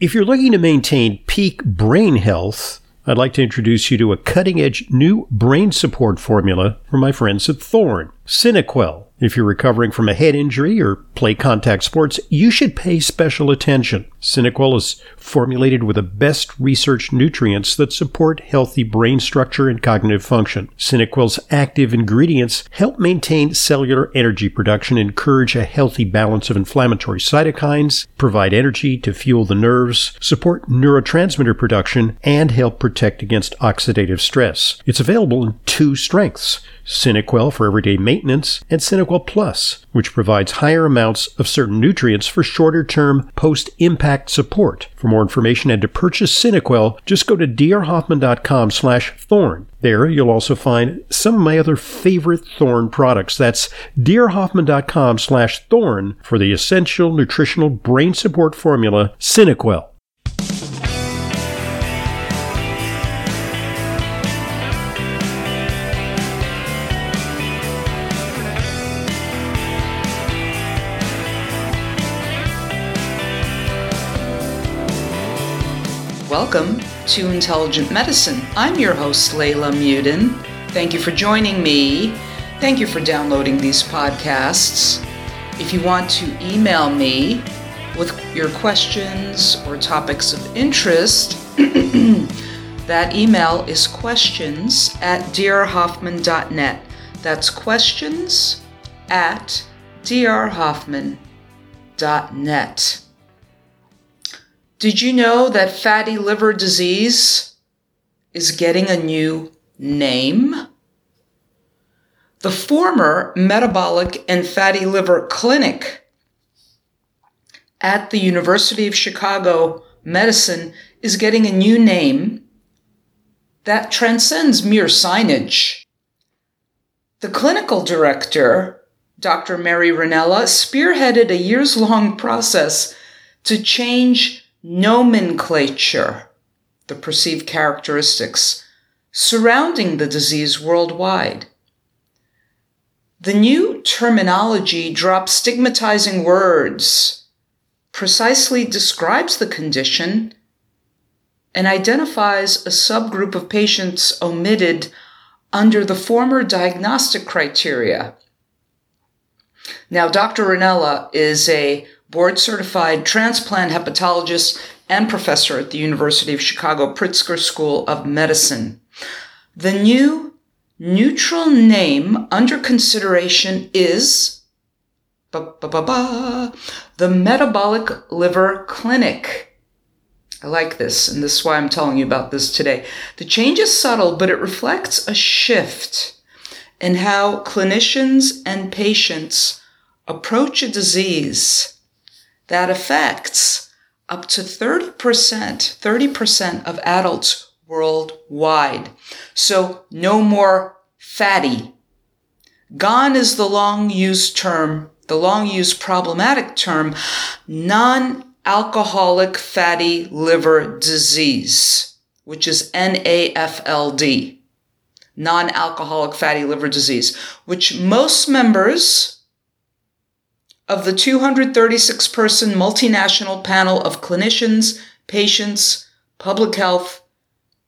If you're looking to maintain peak brain health, I'd like to introduce you to a cutting edge new brain support formula from my friends at Thorne, SynaQuell. If you're recovering from a head injury or play contact sports, you should pay special attention. SynaQuell is formulated with the best researched nutrients that support healthy brain structure and cognitive function. SynaQuell's active ingredients help maintain cellular energy production, encourage a healthy balance of inflammatory cytokines, provide energy to fuel the nerves, support neurotransmitter production, and help protect against oxidative stress. It's available in two strengths SynaQuell for everyday maintenance, and SynaQuell Plus, which provides higher amounts of certain nutrients for shorter term post impact support. For more information and to purchase SynaQuell, just go to drhoffman.com slash thorn. There you'll also find some of my other favorite Thorne products. That's drhoffman.com slash thorn for the essential nutritional brain support formula SynaQuell. To Intelligent Medicine. I'm your host, Leyla Muedin. Thank you for joining me. Thank you for downloading these podcasts. If you want to email me with your questions or topics of interest, that email is questions at drhoffman.net. That's questions at drhoffman.net. Did you know that fatty liver disease is getting a new name? The former Metabolic and Fatty Liver Clinic at the University of Chicago Medicine is getting a new name that transcends mere signage. The clinical director, Dr. Mary Rinella, spearheaded a years long process to change nomenclature, the perceived characteristics surrounding the disease worldwide. The new terminology drops stigmatizing words, precisely describes the condition, and identifies a subgroup of patients omitted under the former diagnostic criteria. Now, Dr. Rinella is a board certified transplant hepatologist and professor at the University of Chicago Pritzker School of Medicine. The new neutral name under consideration is the Metabolic Liver Clinic. I like this, and this is why I'm telling you about this today. The change is subtle, but it reflects a shift in how clinicians and patients approach a disease that affects up to 30%, 30% of adults worldwide. So no more fatty. Gone is the long used term, the long used problematic term, non alcoholic fatty liver disease, which is NAFLD, non alcoholic fatty liver disease, which most members of the 236 person multinational panel of clinicians, patients, public health,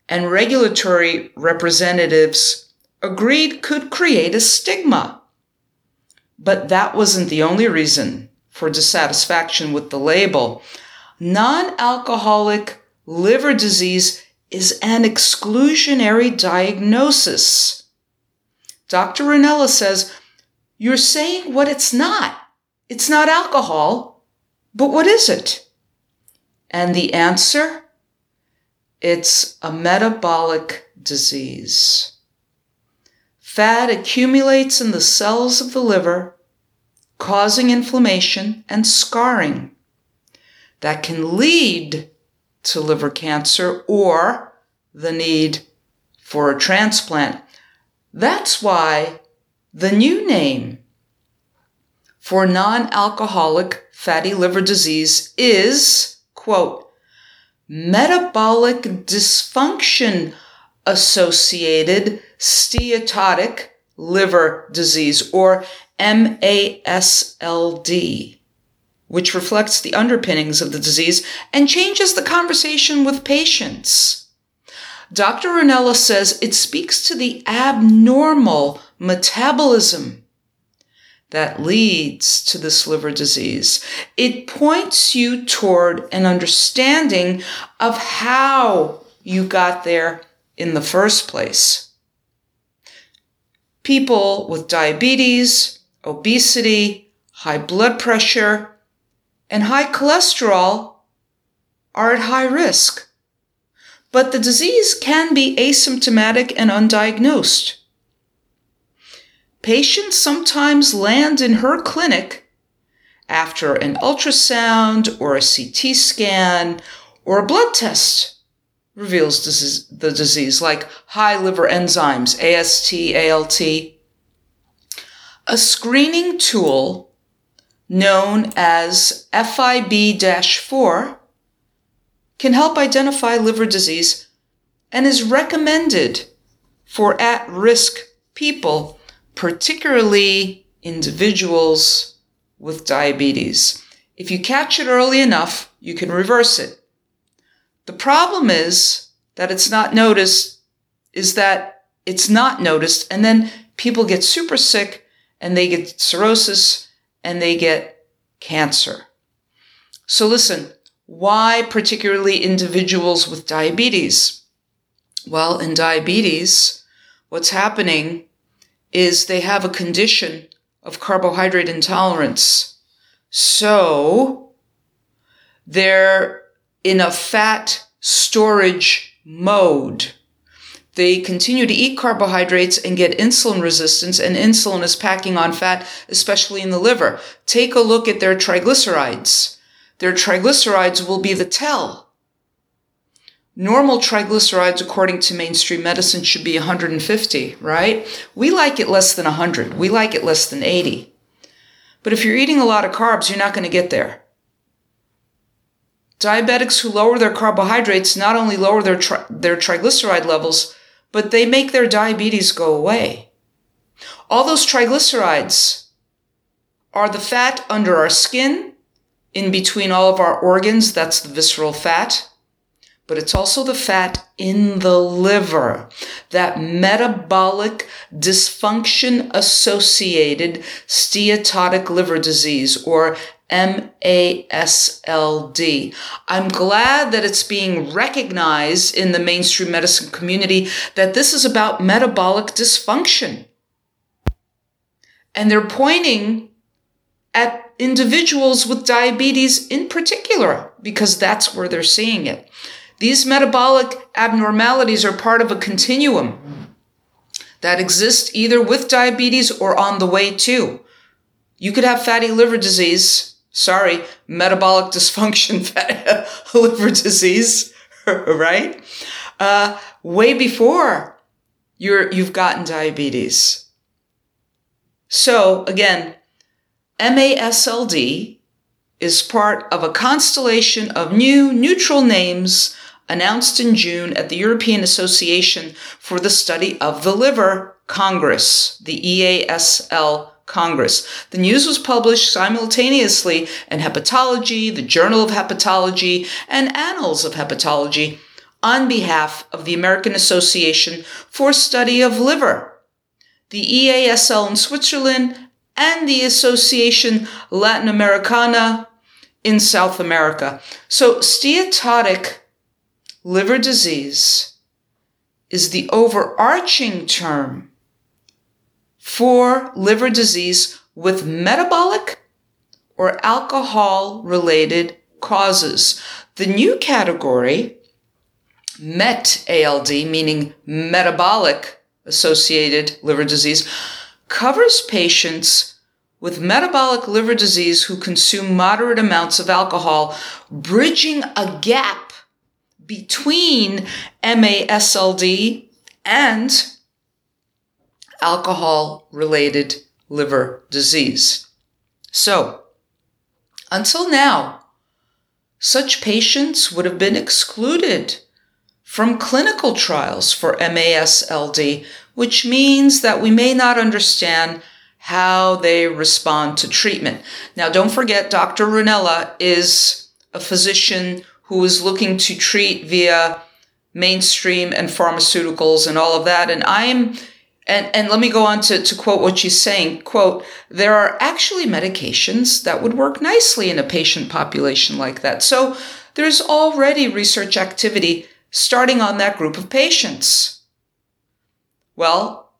and regulatory representatives agreed could create a stigma. But that wasn't the only reason for dissatisfaction with the label. Non alcoholic liver disease is an exclusionary diagnosis. Dr. Rinella says, You're saying what it's not. It's not alcohol, but what is it? And the answer? It's a metabolic disease. Fat accumulates in the cells of the liver, causing inflammation and scarring that can lead to liver cancer or the need for a transplant. That's why the new name for non-alcoholic fatty liver disease is, quote, metabolic dysfunction associated steatotic liver disease or MASLD, which reflects the underpinnings of the disease and changes the conversation with patients. Dr. Rinella says it speaks to the abnormal metabolism that leads to this liver disease. It points you toward an understanding of how you got there in the first place. People with diabetes, obesity, high blood pressure, and high cholesterol are at high risk. But the disease can be asymptomatic and undiagnosed. Patients sometimes land in her clinic after an ultrasound or a CT scan or a blood test reveals the disease, like high liver enzymes, AST, ALT. A screening tool known as FIB-4 can help identify liver disease and is recommended for at-risk people, particularly individuals with diabetes. If you catch it early enough, you can reverse it. The problem is that it's not noticed, is that it's not noticed, and then people get super sick and they get cirrhosis and they get cancer. So listen, why particularly individuals with diabetes? Well, in diabetes, what's happening is they have a condition of carbohydrate intolerance. So they're in a fat storage mode they continue to eat carbohydrates and get insulin resistance, and insulin is packing on fat, especially in the liver. Take a look at their triglycerides. Their triglycerides will be the tell. Normal triglycerides, according to mainstream medicine, should be 150, right? We like it less than 100. We like it less than 80. But if you're eating a lot of carbs, you're not going to get there. Diabetics who lower their carbohydrates not only lower their, tri- their triglyceride levels, but they make their diabetes go away. All those triglycerides are the fat under our skin, in between all of our organs, that's the visceral fat, but it's also the fat in the liver, that metabolic dysfunction associated steatotic liver disease or MASLD. I'm glad that it's being recognized in the mainstream medicine community that this is about metabolic dysfunction. And they're pointing at individuals with diabetes in particular, because that's where they're seeing it. These metabolic abnormalities are part of a continuum that exists either with diabetes or on the way to. You could have fatty liver disease sorry, metabolic dysfunction, fatty liver disease, right? Uh, way before you're, you've gotten diabetes. So again, MASLD is part of a constellation of new neutral names announced in June at the European Association for the Study of the Liver Congress, the EASL Congress. The news was published simultaneously in Hepatology, the Journal of Hepatology, and Annals of Hepatology on behalf of the American Association for Study of Liver, the EASL in Switzerland, and the Association Latin Americana in South America. So, steatotic liver disease is the overarching term for liver disease with metabolic or alcohol related causes. The new category, MET ALD, meaning metabolic associated liver disease, covers patients with metabolic liver disease who consume moderate amounts of alcohol, bridging a gap between MASLD and alcohol related liver disease. So, until now, such patients would have been excluded from clinical trials for MASLD, which means that we may not understand how they respond to treatment. Now, don't forget, Dr. Rinella is a physician who is looking to treat via mainstream and pharmaceuticals and all of that. And I'm and, and let me go on to, to quote what she's saying. Quote, there are actually medications that would work nicely in a patient population like that. So there's already research activity starting on that group of patients. Well,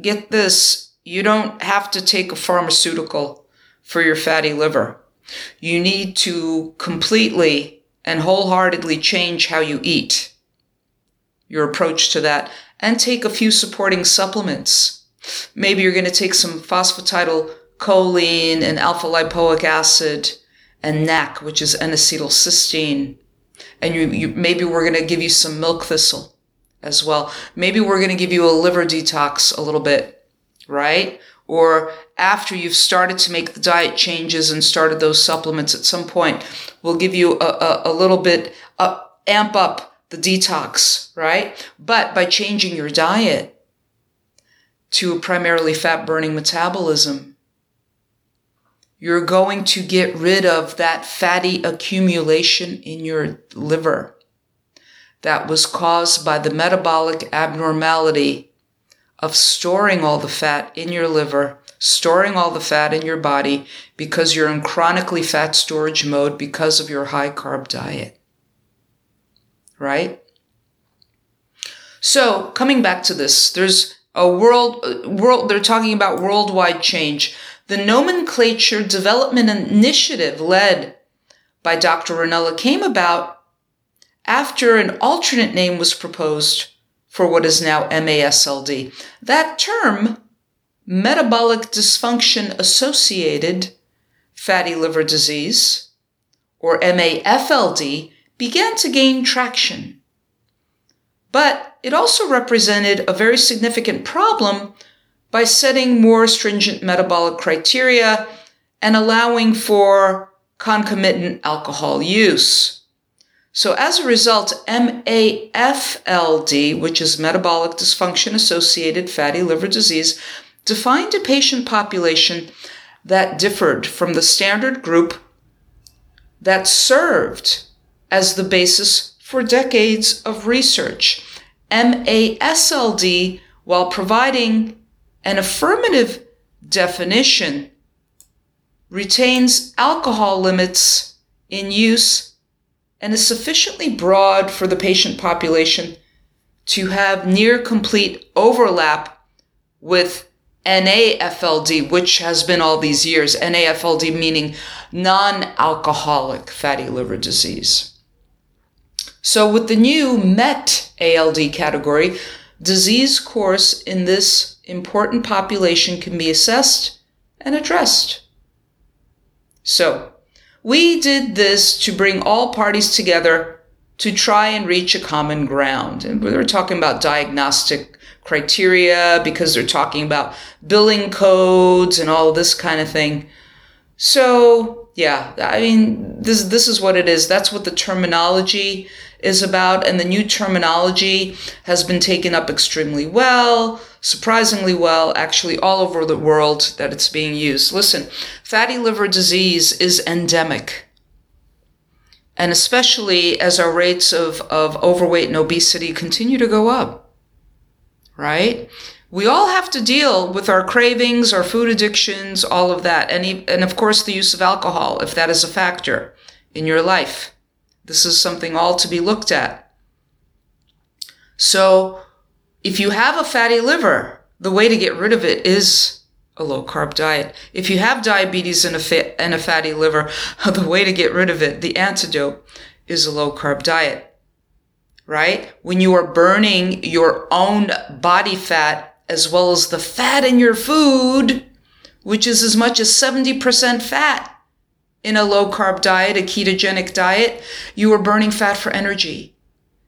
get this. You don't have to take a pharmaceutical for your fatty liver. You need to completely and wholeheartedly change how you eat, your approach to that, and take a few supporting supplements. Maybe you're going to take some phosphatidylcholine and alpha lipoic acid and NAC, which is N-acetylcysteine. And you, you maybe we're going to give you some milk thistle as well. Maybe we're going to give you a liver detox a little bit, right? Or after you've started to make the diet changes and started those supplements at some point, we'll give you a, a, a little bit, uh, amp up the detox, right? But by changing your diet to a primarily fat burning metabolism, you're going to get rid of that fatty accumulation in your liver that was caused by the metabolic abnormality of storing all the fat in your liver, storing all the fat in your body because you're in chronically fat storage mode because of your high carb diet. Right? So, coming back to this, there's a world, uh, world, they're talking about worldwide change. The nomenclature development initiative led by Dr. Rinella came about after an alternate name was proposed for what is now MASLD. That term, metabolic dysfunction associated fatty liver disease, or MAFLD, began to gain traction. But it also represented a very significant problem by setting more stringent metabolic criteria and allowing for concomitant alcohol use. So as a result, MAFLD, which is metabolic dysfunction associated fatty liver disease, defined a patient population that differed from the standard group that served as the basis for decades of research. MASLD, while providing an affirmative definition retains alcohol limits in use and is sufficiently broad for the patient population to have near complete overlap with NAFLD, which has been all these years. NAFLD meaning non alcoholic fatty liver disease. So, with the new MET ALD category, disease course in this important population can be assessed and addressed. So, we did this to bring all parties together to try and reach a common ground. And we are talking about diagnostic criteria because they're talking about billing codes and all this kind of thing. So, yeah, I mean, this this is what it is. That's what the terminology is about, and the new terminology has been taken up extremely well, surprisingly well, actually all over the world that it's being used. Listen, fatty liver disease is endemic. And especially as our rates of, of overweight and obesity continue to go up, right? We all have to deal with our cravings, our food addictions, all of that. And, and of course, the use of alcohol, if that is a factor in your life. This is something all to be looked at. So, if you have a fatty liver, the way to get rid of it is a low carb diet. If you have diabetes and a, fa- and a fatty liver, the way to get rid of it, the antidote, is a low carb diet. Right? When you are burning your own body fat as well as the fat in your food, which is as much as 70% fat, in a low carb diet, a ketogenic diet, you are burning fat for energy.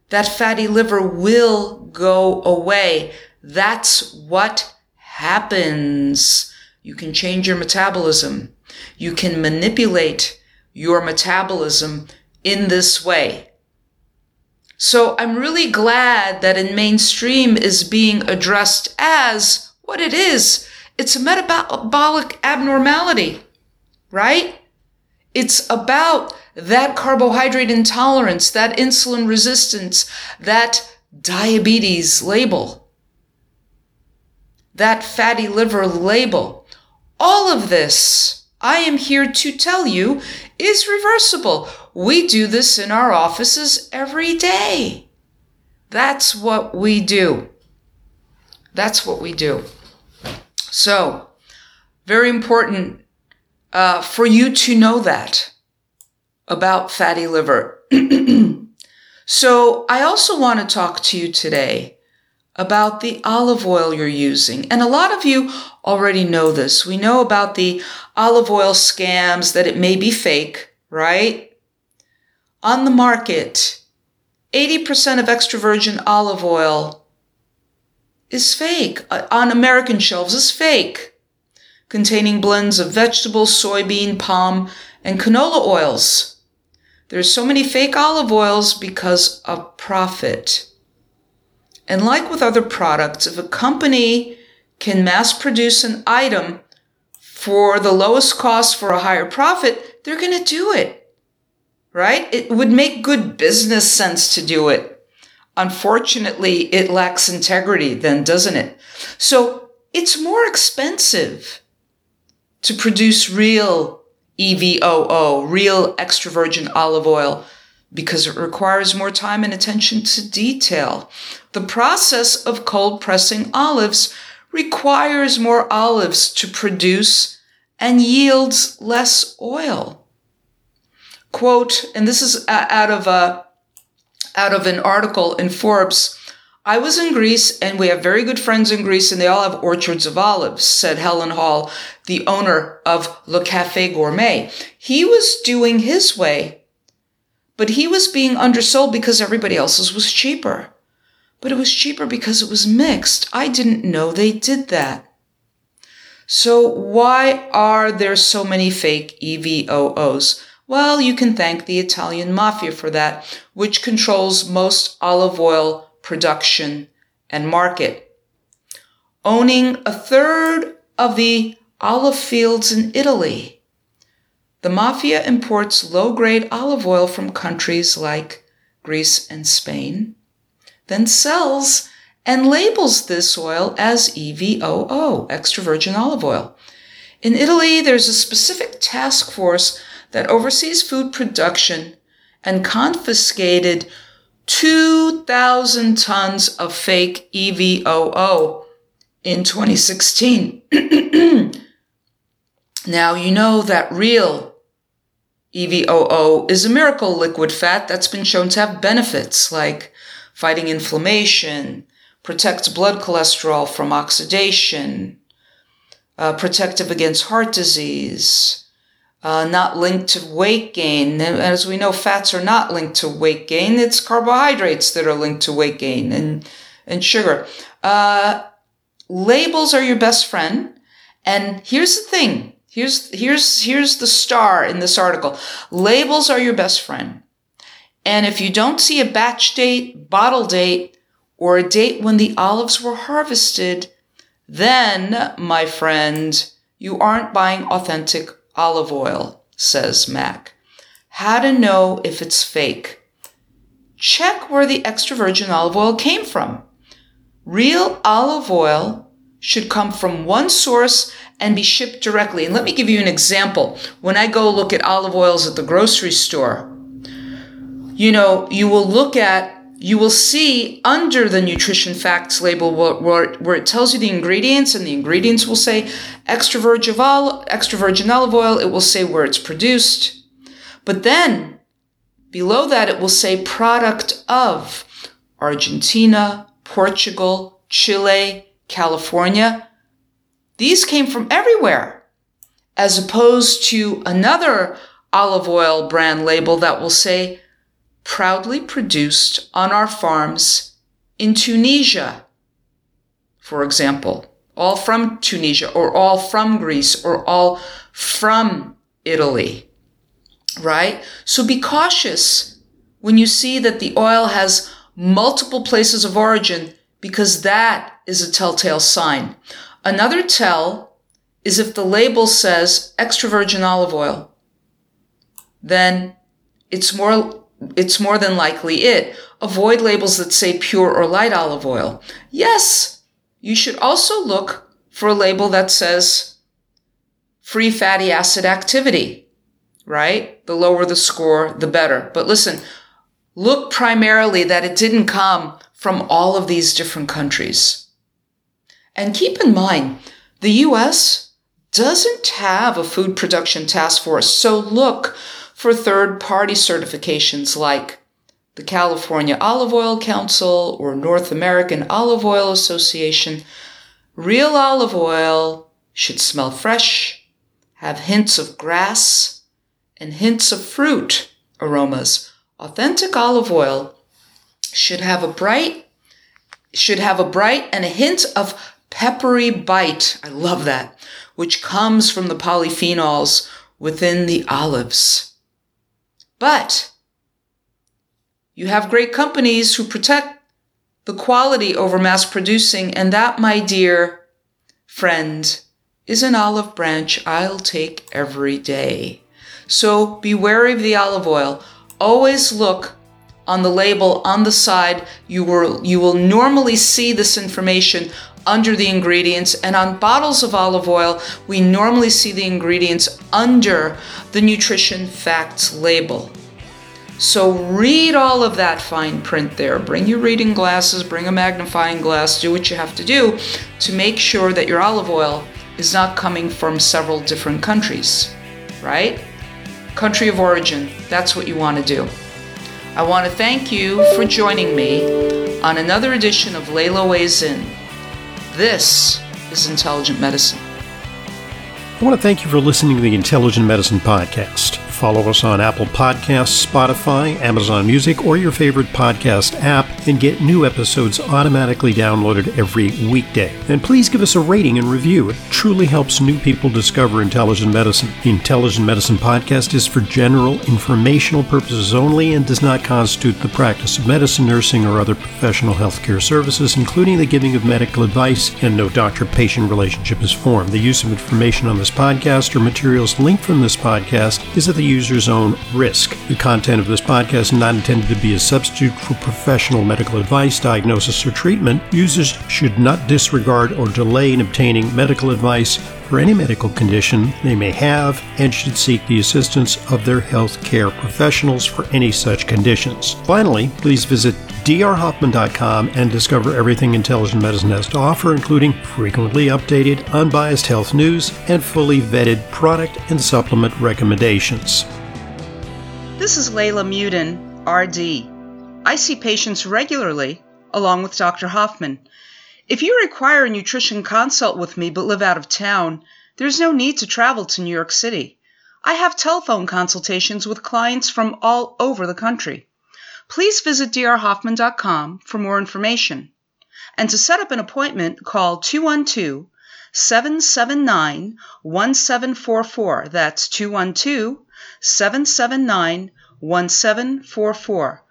That fatty liver will go away. That's what happens. You can change your metabolism. You can manipulate your metabolism in this way. So I'm really glad that in mainstream is being addressed as what it is It's a metabolic abnormality, right? It's about that carbohydrate intolerance, that insulin resistance, that diabetes label, that fatty liver label. All of this, I am here to tell you, is reversible. We do this in our offices every day. That's what we do. That's what we do. So, very important uh, for you to know that about fatty liver. so, I also want to talk to you today about the olive oil you're using. And a lot of you already know this. We know about the olive oil scams that it may be fake, right? On the market, 80% of extra virgin olive oil is fake. Uh, on American shelves is fake, containing blends of vegetable, soybean, palm, and canola oils. There's so many fake olive oils because of profit. And like with other products, if a company can mass produce an item for the lowest cost for a higher profit, they're going to do it right? It would make good business sense to do it. Unfortunately, it lacks integrity then, doesn't it? So it's more expensive to produce real EVOO, real extra virgin olive oil, because it requires more time and attention to detail. The process of cold pressing olives requires more olives to produce and yields less oil quote, and this is out of a out of an article in Forbes. I was in Greece and we have very good friends in Greece and they all have orchards of olives, said Helen Hall, the owner of Le Café Gourmet. He was doing his way, but he was being undersold because everybody else's was cheaper. But it was cheaper because it was mixed. I didn't know they did that. So why are there so many fake EVOOs? Well, you can thank the Italian mafia for that, which controls most olive oil production and market. Owning a third of the olive fields in Italy, the mafia imports low grade olive oil from countries like Greece and Spain, then sells and labels this oil as EVOO, extra virgin olive oil. In Italy, there's a specific task force that oversees food production and confiscated 2,000 tons of fake EVOO in 2016. now, you know that real EVOO is a miracle liquid fat that's been shown to have benefits like fighting inflammation, protects blood cholesterol from oxidation, uh, protective against heart disease, uh, not linked to weight gain. As we know, fats are not linked to weight gain. It's carbohydrates that are linked to weight gain and, and sugar. Uh, labels are your best friend. And here's the thing. Here's, here's, here's the star in this article. Labels are your best friend. And if you don't see a batch date, bottle date, or a date when the olives were harvested, then, my friend, you aren't buying authentic olive oil, says Mac. How to know if it's fake. Check where the extra virgin olive oil came from. Real olive oil should come from one source and be shipped directly. And let me give you an example. When I go look at olive oils at the grocery store, you know, you will look at you will see under the nutrition facts label where, it tells you the ingredients and the ingredients will say extra virgin, olive, extra virgin olive oil. It will say where it's produced. But then below that, it will say product of Argentina, Portugal, Chile, California. These came from everywhere as opposed to another olive oil brand label that will say proudly produced on our farms in Tunisia, for example, all from Tunisia or all from Greece or all from Italy, right? So be cautious when you see that the oil has multiple places of origin because that is a telltale sign. Another tell is if the label says extra virgin olive oil, then it's more it's more than likely it. Avoid labels that say pure or light olive oil. Yes, you should also look for a label that says free fatty acid activity, right? The lower the score, the better. But listen, look primarily that it didn't come from all of these different countries. And keep in mind, the US doesn't have a food production task force, so look for third party certifications like the California Olive Oil Council or North American Olive Oil Association. Real olive oil should smell fresh, have hints of grass, and hints of fruit aromas. Authentic olive oil should have a bright should have a bright and a hint of peppery bite. I love that, which comes from the polyphenols within the olives. But you have great companies who protect the quality over mass producing, and that, my dear friend, is an olive branch I'll take every day. So be wary of the olive oil. Always look on the label on the side. You will, you will normally see this information under the ingredients, and on bottles of olive oil, we normally see the ingredients under the nutrition facts label. So read all of that fine print there. Bring your reading glasses, bring a magnifying glass, do what you have to do to make sure that your olive oil is not coming from several different countries, right? Country of origin, that's what you want to do. I want to thank you for joining me on another edition of Leyla Weighs In. This is Intelligent Medicine. I want to thank you for listening to the Intelligent Medicine Podcast. Follow us on Apple Podcasts, Spotify, Amazon Music, or your favorite podcast app and get new episodes automatically downloaded every weekday. And please give us a rating and review. It truly helps new people discover intelligent medicine. The Intelligent Medicine Podcast is for general informational purposes only and does not constitute the practice of medicine, nursing, or other professional healthcare services, including the giving of medical advice, and no doctor patient relationship is formed. The use of information on this podcast or materials linked from this podcast is at the user's own risk. The content of this podcast is not intended to be a substitute for professional medical advice, diagnosis, or treatment. Users should not disregard or delay in obtaining medical advice for any medical condition they may have and should seek the assistance of their health care professionals for any such conditions. Finally, please visit drhoffman.com and discover everything intelligent medicine has to offer, including frequently updated, unbiased health news and fully vetted product and supplement recommendations. This is Leyla Muedin, RD. I see patients regularly, along with Dr. Hoffman. If you require a nutrition consult with me but live out of town, there's no need to travel to New York City. I have telephone consultations with clients from all over the country please visit drhoffman.com for more information. And to set up an appointment, call 212 779 1744. That's 212 779 1744.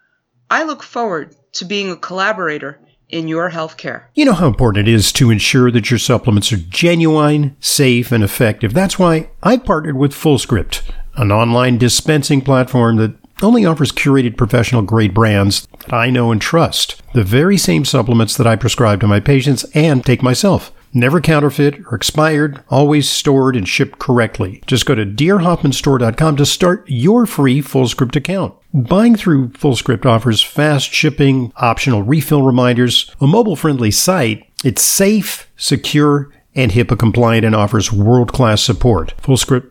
I look forward to being a collaborator in your healthcare. You know how important it is to ensure that your supplements are genuine, safe, and effective. That's why I partnered with FullScript, an online dispensing platform that only offers curated professional grade brands that I know and trust. The very same supplements that I prescribe to my patients and take myself. Never counterfeit or expired, always stored and shipped correctly. Just go to drhoffmanstore.com to start your free FullScript account. Buying through FullScript offers fast shipping, optional refill reminders, a mobile friendly site. It's safe, secure, and HIPAA compliant and offers world class support. FullScript